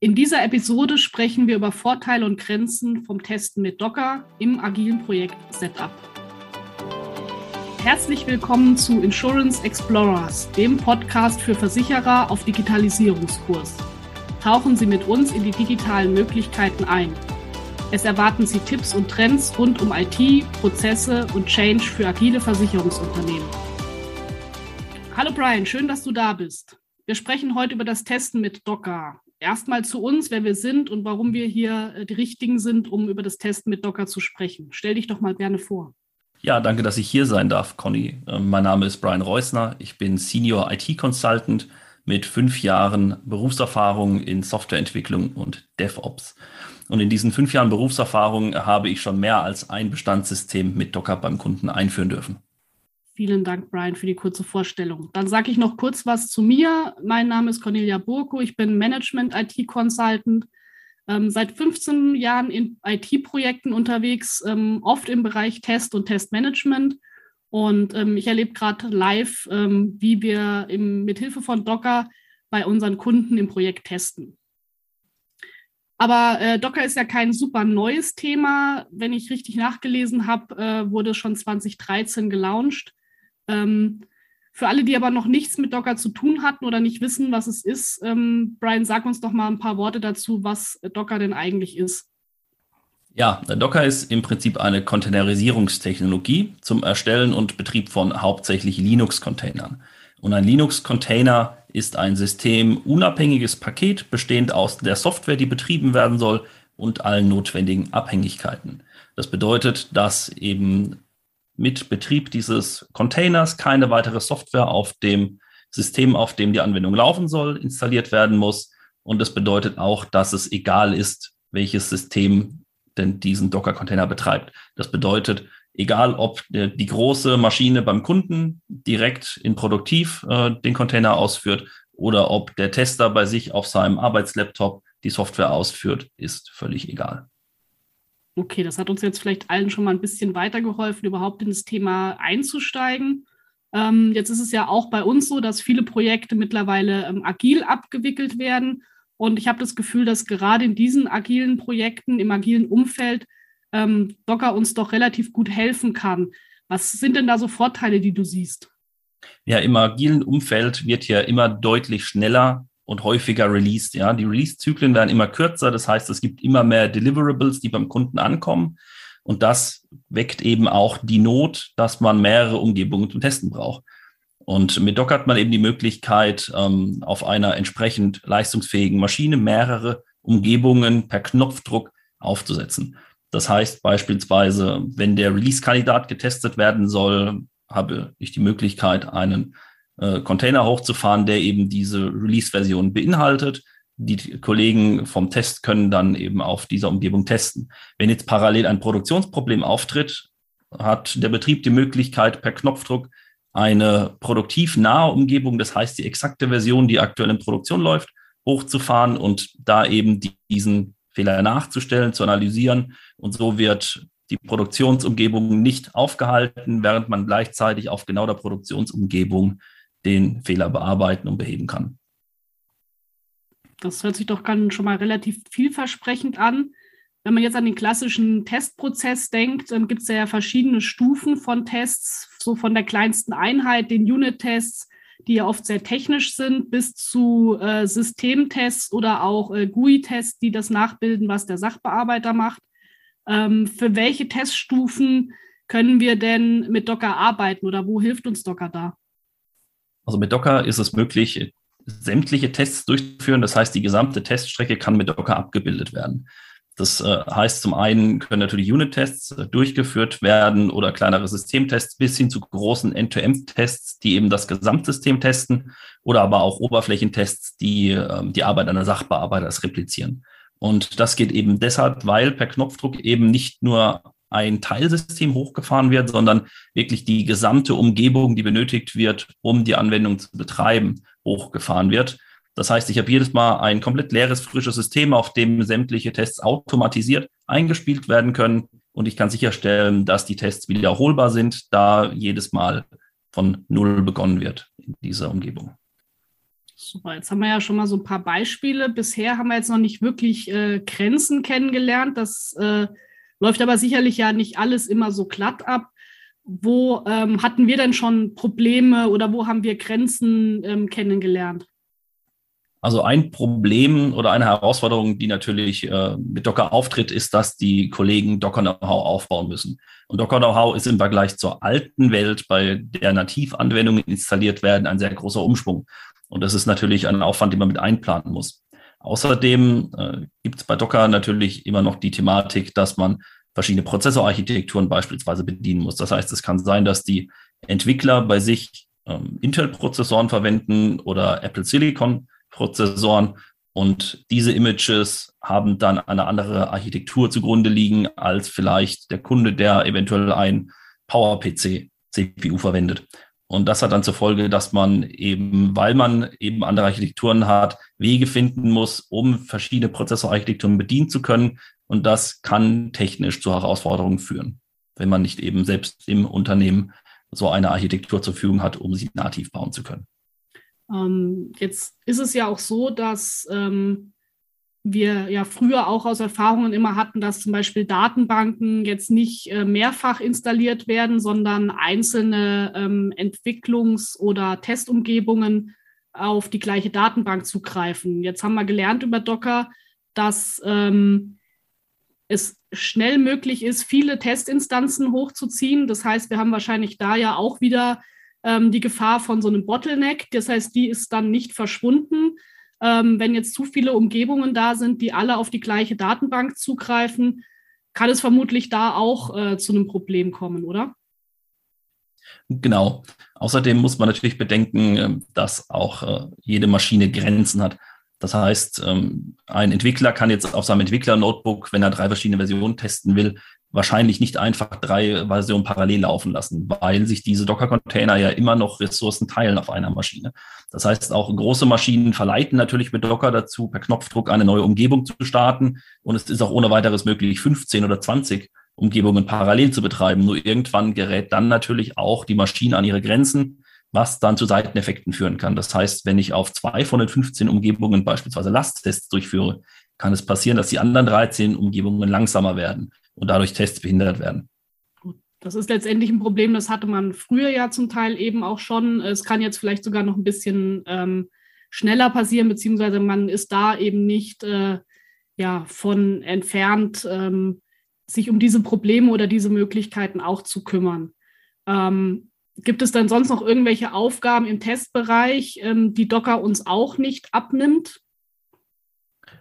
In dieser Episode sprechen wir über Vorteile und Grenzen vom Testen mit Docker im agilen Projekt Setup. Herzlich willkommen zu Insurance Explorers, dem Podcast für Versicherer auf Digitalisierungskurs. Tauchen Sie mit uns in die digitalen Möglichkeiten ein. Es erwarten Sie Tipps und Trends rund um IT, Prozesse und Change für agile Versicherungsunternehmen. Hallo Brian, schön, dass du da bist. Wir sprechen heute über das Testen mit Docker erstmal zu uns, wer wir sind und warum wir hier äh, die Richtigen sind, um über das Testen mit Docker zu sprechen. Stell dich doch mal gerne vor. Ja, danke, dass ich hier sein darf, Conny. Ähm, mein Name ist Brian Reusner. Ich bin Senior IT Consultant mit fünf Jahren Berufserfahrung in Softwareentwicklung und DevOps. Und in diesen fünf Jahren Berufserfahrung habe ich schon mehr als ein Bestandssystem mit Docker beim Kunden einführen dürfen. Vielen Dank, Brian, für die kurze Vorstellung. Dann sage ich noch kurz was zu mir. Mein Name ist Cornelia Burko. Ich bin Management-IT-Consultant. Ähm, seit 15 Jahren in IT-Projekten unterwegs, ähm, oft im Bereich Test und Testmanagement. Und ähm, ich erlebe gerade live, ähm, wie wir mit Hilfe von Docker bei unseren Kunden im Projekt testen. Aber äh, Docker ist ja kein super neues Thema. Wenn ich richtig nachgelesen habe, äh, wurde schon 2013 gelauncht. Ähm, für alle, die aber noch nichts mit Docker zu tun hatten oder nicht wissen, was es ist, ähm, Brian, sag uns doch mal ein paar Worte dazu, was Docker denn eigentlich ist. Ja, Docker ist im Prinzip eine Containerisierungstechnologie zum Erstellen und Betrieb von hauptsächlich Linux-Containern. Und ein Linux-Container ist ein systemunabhängiges Paket, bestehend aus der Software, die betrieben werden soll und allen notwendigen Abhängigkeiten. Das bedeutet, dass eben mit Betrieb dieses Containers keine weitere Software auf dem System, auf dem die Anwendung laufen soll, installiert werden muss. Und das bedeutet auch, dass es egal ist, welches System denn diesen Docker-Container betreibt. Das bedeutet, egal ob die große Maschine beim Kunden direkt in Produktiv äh, den Container ausführt oder ob der Tester bei sich auf seinem Arbeitslaptop die Software ausführt, ist völlig egal. Okay, das hat uns jetzt vielleicht allen schon mal ein bisschen weitergeholfen, überhaupt in das Thema einzusteigen. Ähm, jetzt ist es ja auch bei uns so, dass viele Projekte mittlerweile ähm, agil abgewickelt werden. Und ich habe das Gefühl, dass gerade in diesen agilen Projekten, im agilen Umfeld, ähm, Docker uns doch relativ gut helfen kann. Was sind denn da so Vorteile, die du siehst? Ja, im agilen Umfeld wird ja immer deutlich schneller und häufiger released. Ja, die Release-Zyklen werden immer kürzer. Das heißt, es gibt immer mehr Deliverables, die beim Kunden ankommen. Und das weckt eben auch die Not, dass man mehrere Umgebungen zum Testen braucht. Und mit Docker hat man eben die Möglichkeit, ähm, auf einer entsprechend leistungsfähigen Maschine mehrere Umgebungen per Knopfdruck aufzusetzen. Das heißt beispielsweise, wenn der Release-Kandidat getestet werden soll, habe ich die Möglichkeit, einen äh, Container hochzufahren, der eben diese Release-Version beinhaltet. Die Kollegen vom Test können dann eben auf dieser Umgebung testen. Wenn jetzt parallel ein Produktionsproblem auftritt, hat der Betrieb die Möglichkeit, per Knopfdruck eine produktiv nahe Umgebung, das heißt die exakte Version, die aktuell in Produktion läuft, hochzufahren und da eben diesen Fehler nachzustellen, zu analysieren. Und so wird die Produktionsumgebung nicht aufgehalten, während man gleichzeitig auf genau der Produktionsumgebung den Fehler bearbeiten und beheben kann. Das hört sich doch schon mal relativ vielversprechend an. Wenn man jetzt an den klassischen Testprozess denkt, dann gibt es ja verschiedene Stufen von Tests, so von der kleinsten Einheit, den Unit-Tests, die ja oft sehr technisch sind, bis zu äh, Systemtests oder auch äh, GUI-Tests, die das nachbilden, was der Sachbearbeiter macht. Ähm, für welche Teststufen können wir denn mit Docker arbeiten oder wo hilft uns Docker da? Also mit Docker ist es möglich, sämtliche Tests durchzuführen. Das heißt, die gesamte Teststrecke kann mit Docker abgebildet werden. Das äh, heißt, zum einen können natürlich Unit-Tests äh, durchgeführt werden oder kleinere Systemtests bis hin zu großen End-to-End-Tests, die eben das Gesamtsystem testen oder aber auch Oberflächentests, die ähm, die Arbeit eines Sachbearbeiters replizieren. Und das geht eben deshalb, weil per Knopfdruck eben nicht nur ein Teilsystem hochgefahren wird, sondern wirklich die gesamte Umgebung, die benötigt wird, um die Anwendung zu betreiben, hochgefahren wird. Das heißt, ich habe jedes Mal ein komplett leeres, frisches System, auf dem sämtliche Tests automatisiert eingespielt werden können. Und ich kann sicherstellen, dass die Tests wiederholbar sind, da jedes Mal von Null begonnen wird in dieser Umgebung. Super, jetzt haben wir ja schon mal so ein paar Beispiele. Bisher haben wir jetzt noch nicht wirklich äh, Grenzen kennengelernt. Das äh, läuft aber sicherlich ja nicht alles immer so glatt ab. Wo ähm, hatten wir denn schon Probleme oder wo haben wir Grenzen ähm, kennengelernt? Also ein Problem oder eine Herausforderung, die natürlich äh, mit Docker auftritt, ist, dass die Kollegen Docker Know-how aufbauen müssen. Und Docker Know-how ist im Vergleich zur alten Welt, bei der Nativanwendungen installiert werden, ein sehr großer Umschwung. Und das ist natürlich ein Aufwand, den man mit einplanen muss. Außerdem äh, gibt es bei Docker natürlich immer noch die Thematik, dass man verschiedene Prozessorarchitekturen beispielsweise bedienen muss. Das heißt, es kann sein, dass die Entwickler bei sich ähm, Intel-Prozessoren verwenden oder Apple Silicon-Prozessoren und diese Images haben dann eine andere Architektur zugrunde liegen als vielleicht der Kunde, der eventuell ein PowerPC CPU verwendet. Und das hat dann zur Folge, dass man eben, weil man eben andere Architekturen hat, Wege finden muss, um verschiedene Prozessorarchitekturen bedienen zu können. Und das kann technisch zu Herausforderungen führen, wenn man nicht eben selbst im Unternehmen so eine Architektur zur Verfügung hat, um sie nativ bauen zu können. Ähm, jetzt ist es ja auch so, dass ähm, wir ja früher auch aus Erfahrungen immer hatten, dass zum Beispiel Datenbanken jetzt nicht äh, mehrfach installiert werden, sondern einzelne ähm, Entwicklungs- oder Testumgebungen auf die gleiche Datenbank zugreifen. Jetzt haben wir gelernt über Docker, dass ähm, es schnell möglich ist, viele Testinstanzen hochzuziehen. Das heißt, wir haben wahrscheinlich da ja auch wieder ähm, die Gefahr von so einem Bottleneck. Das heißt, die ist dann nicht verschwunden ähm, wenn jetzt zu viele Umgebungen da sind, die alle auf die gleiche Datenbank zugreifen, kann es vermutlich da auch äh, zu einem Problem kommen, oder? Genau. Außerdem muss man natürlich bedenken, ähm, dass auch äh, jede Maschine Grenzen hat. Das heißt, ähm, ein Entwickler kann jetzt auf seinem Entwickler-Notebook, wenn er drei verschiedene Versionen testen will, wahrscheinlich nicht einfach drei Versionen parallel laufen lassen, weil sich diese Docker-Container ja immer noch Ressourcen teilen auf einer Maschine. Das heißt, auch große Maschinen verleiten natürlich mit Docker dazu, per Knopfdruck eine neue Umgebung zu starten. Und es ist auch ohne weiteres möglich, 15 oder 20 Umgebungen parallel zu betreiben. Nur irgendwann gerät dann natürlich auch die Maschine an ihre Grenzen, was dann zu Seiteneffekten führen kann. Das heißt, wenn ich auf zwei von den 15 Umgebungen beispielsweise Lasttests durchführe, kann es passieren, dass die anderen 13 Umgebungen langsamer werden und dadurch Tests behindert werden. Das ist letztendlich ein Problem, das hatte man früher ja zum Teil eben auch schon. Es kann jetzt vielleicht sogar noch ein bisschen ähm, schneller passieren, beziehungsweise man ist da eben nicht äh, ja, von entfernt, ähm, sich um diese Probleme oder diese Möglichkeiten auch zu kümmern. Ähm, gibt es dann sonst noch irgendwelche Aufgaben im Testbereich, ähm, die Docker uns auch nicht abnimmt?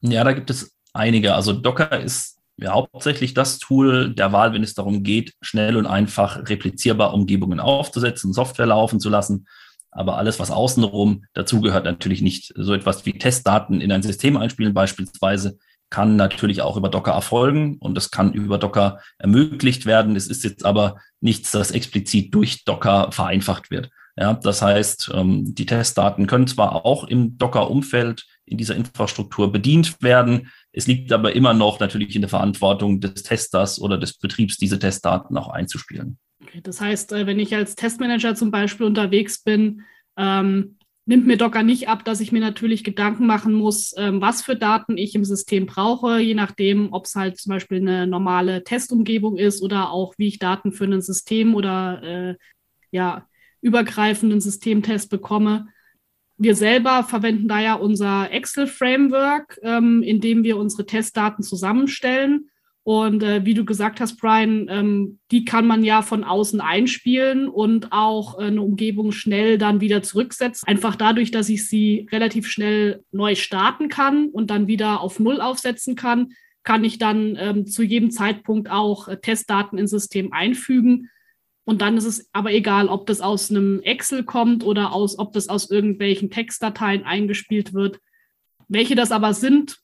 Ja, da gibt es einige. Also Docker ist ja, hauptsächlich das Tool der Wahl, wenn es darum geht, schnell und einfach replizierbar Umgebungen aufzusetzen, Software laufen zu lassen. Aber alles, was außenrum dazugehört, natürlich nicht. So etwas wie Testdaten in ein System einspielen beispielsweise, kann natürlich auch über Docker erfolgen und das kann über Docker ermöglicht werden. Es ist jetzt aber nichts, das explizit durch Docker vereinfacht wird. Ja, das heißt, ähm, die Testdaten können zwar auch im Docker-Umfeld in dieser Infrastruktur bedient werden, es liegt aber immer noch natürlich in der Verantwortung des Testers oder des Betriebs, diese Testdaten auch einzuspielen. Okay, das heißt, äh, wenn ich als Testmanager zum Beispiel unterwegs bin, ähm, nimmt mir Docker nicht ab, dass ich mir natürlich Gedanken machen muss, ähm, was für Daten ich im System brauche, je nachdem, ob es halt zum Beispiel eine normale Testumgebung ist oder auch wie ich Daten für ein System oder äh, ja, übergreifenden Systemtest bekomme wir selber verwenden da ja unser Excel-Framework, ähm, in dem wir unsere Testdaten zusammenstellen. Und äh, wie du gesagt hast, Brian, ähm, die kann man ja von außen einspielen und auch äh, eine Umgebung schnell dann wieder zurücksetzen. Einfach dadurch, dass ich sie relativ schnell neu starten kann und dann wieder auf Null aufsetzen kann, kann ich dann ähm, zu jedem Zeitpunkt auch äh, Testdaten ins System einfügen und dann ist es aber egal, ob das aus einem Excel kommt oder aus, ob das aus irgendwelchen Textdateien eingespielt wird. Welche das aber sind,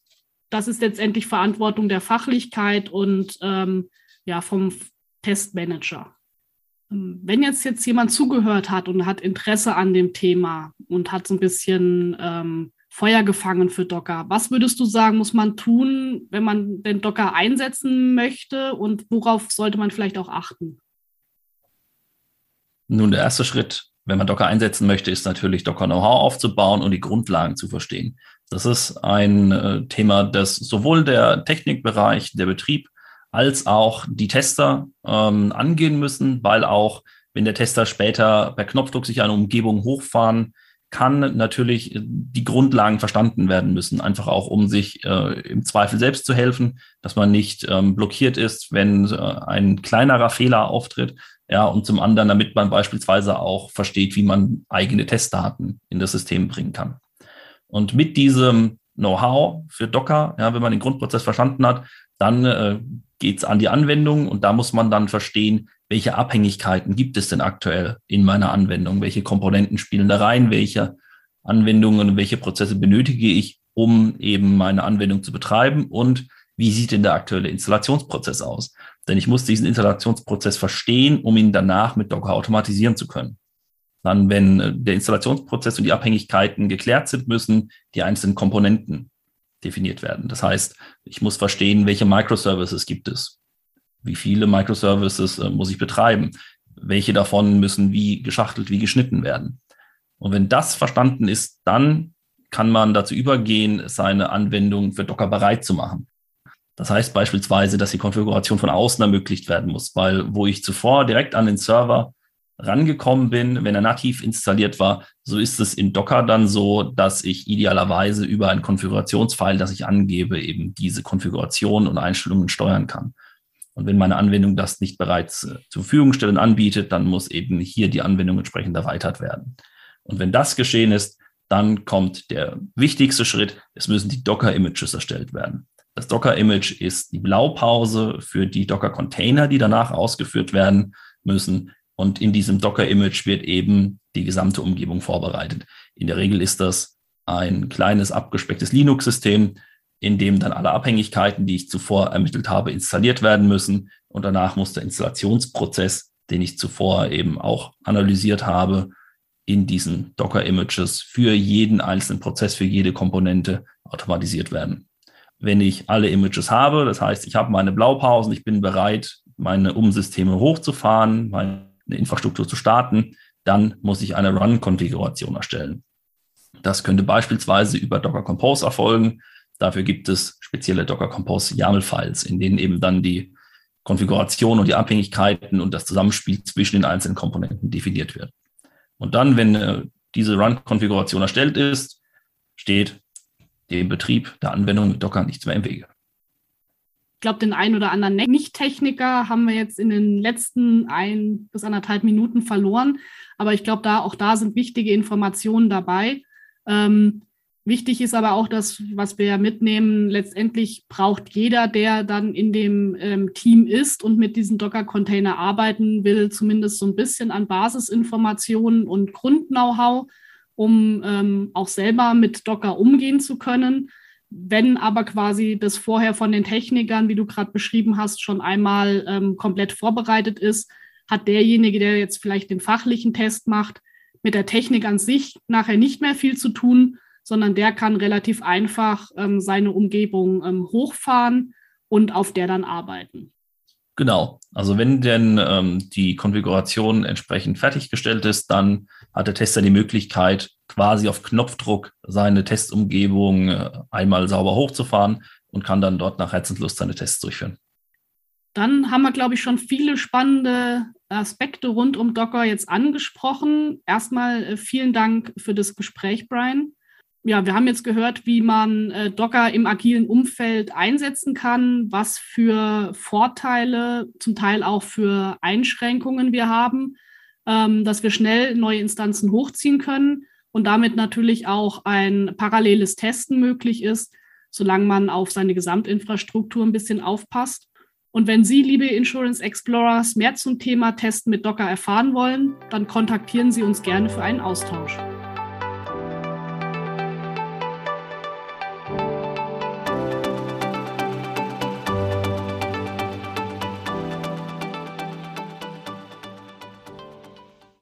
das ist letztendlich Verantwortung der Fachlichkeit und ähm, ja, vom Testmanager. Ähm, wenn jetzt, jetzt jemand zugehört hat und hat Interesse an dem Thema und hat so ein bisschen ähm, Feuer gefangen für Docker, was würdest du sagen, muss man tun, wenn man den Docker einsetzen möchte und worauf sollte man vielleicht auch achten? Nun, der erste Schritt wenn man Docker einsetzen möchte, ist natürlich Docker Know-how aufzubauen und die Grundlagen zu verstehen. Das ist ein äh, Thema, das sowohl der Technikbereich, der Betrieb als auch die Tester ähm, angehen müssen, weil auch wenn der Tester später per Knopfdruck sich eine Umgebung hochfahren kann, natürlich die Grundlagen verstanden werden müssen, einfach auch um sich äh, im Zweifel selbst zu helfen, dass man nicht ähm, blockiert ist, wenn äh, ein kleinerer Fehler auftritt, ja, und zum anderen, damit man beispielsweise auch versteht, wie man eigene Testdaten in das System bringen kann. Und mit diesem Know-how für Docker, ja, wenn man den Grundprozess verstanden hat, dann äh, geht es an die Anwendung und da muss man dann verstehen, welche Abhängigkeiten gibt es denn aktuell in meiner Anwendung, welche Komponenten spielen da rein, welche Anwendungen, welche Prozesse benötige ich, um eben meine Anwendung zu betreiben? Und wie sieht denn der aktuelle Installationsprozess aus? Denn ich muss diesen Installationsprozess verstehen, um ihn danach mit Docker automatisieren zu können. Dann, wenn äh, der Installationsprozess und die Abhängigkeiten geklärt sind, müssen die einzelnen Komponenten definiert werden. Das heißt, ich muss verstehen, welche Microservices gibt es. Wie viele Microservices äh, muss ich betreiben? Welche davon müssen wie geschachtelt, wie geschnitten werden? Und wenn das verstanden ist, dann kann man dazu übergehen, seine Anwendung für Docker bereit zu machen. Das heißt beispielsweise, dass die Konfiguration von außen ermöglicht werden muss, weil wo ich zuvor direkt an den Server rangekommen bin, wenn er nativ installiert war, so ist es in Docker dann so, dass ich idealerweise über ein Konfigurationsfile, das ich angebe, eben diese Konfiguration und Einstellungen steuern kann. Und wenn meine Anwendung das nicht bereits äh, zur Verfügung stellt und anbietet, dann muss eben hier die Anwendung entsprechend erweitert werden. Und wenn das geschehen ist, dann kommt der wichtigste Schritt. Es müssen die Docker-Images erstellt werden. Das Docker-Image ist die Blaupause für die Docker-Container, die danach ausgeführt werden müssen. Und in diesem Docker-Image wird eben die gesamte Umgebung vorbereitet. In der Regel ist das ein kleines abgespecktes Linux-System, in dem dann alle Abhängigkeiten, die ich zuvor ermittelt habe, installiert werden müssen. Und danach muss der Installationsprozess, den ich zuvor eben auch analysiert habe, in diesen Docker-Images für jeden einzelnen Prozess, für jede Komponente automatisiert werden. Wenn ich alle Images habe, das heißt, ich habe meine Blaupausen, ich bin bereit, meine Umsysteme hochzufahren, meine eine Infrastruktur zu starten, dann muss ich eine Run-Konfiguration erstellen. Das könnte beispielsweise über Docker Compose erfolgen. Dafür gibt es spezielle Docker Compose YAML-Files, in denen eben dann die Konfiguration und die Abhängigkeiten und das Zusammenspiel zwischen den einzelnen Komponenten definiert wird. Und dann, wenn äh, diese Run-Konfiguration erstellt ist, steht dem Betrieb der Anwendung mit Docker nichts mehr im Wege. Ich glaube, den einen oder anderen Nicht-Techniker haben wir jetzt in den letzten ein bis anderthalb Minuten verloren. Aber ich glaube, da auch da sind wichtige Informationen dabei. Ähm, wichtig ist aber auch das, was wir mitnehmen. Letztendlich braucht jeder, der dann in dem ähm, Team ist und mit diesen Docker-Container arbeiten will, zumindest so ein bisschen an Basisinformationen und Grund-Know-how, um ähm, auch selber mit Docker umgehen zu können. Wenn aber quasi das vorher von den Technikern, wie du gerade beschrieben hast, schon einmal ähm, komplett vorbereitet ist, hat derjenige, der jetzt vielleicht den fachlichen Test macht, mit der Technik an sich nachher nicht mehr viel zu tun, sondern der kann relativ einfach ähm, seine Umgebung ähm, hochfahren und auf der dann arbeiten. Genau. Also wenn denn ähm, die Konfiguration entsprechend fertiggestellt ist, dann hat der Tester die Möglichkeit, quasi auf Knopfdruck seine Testumgebung äh, einmal sauber hochzufahren und kann dann dort nach Herzenslust seine Tests durchführen. Dann haben wir, glaube ich, schon viele spannende Aspekte rund um Docker jetzt angesprochen. Erstmal äh, vielen Dank für das Gespräch, Brian ja, wir haben jetzt gehört, wie man äh, Docker im agilen Umfeld einsetzen kann, was für Vorteile, zum Teil auch für Einschränkungen wir haben, ähm, dass wir schnell neue Instanzen hochziehen können und damit natürlich auch ein paralleles Testen möglich ist, solange man auf seine Gesamtinfrastruktur ein bisschen aufpasst. Und wenn Sie, liebe Insurance Explorers, mehr zum Thema Testen mit Docker erfahren wollen, dann kontaktieren Sie uns gerne für einen Austausch.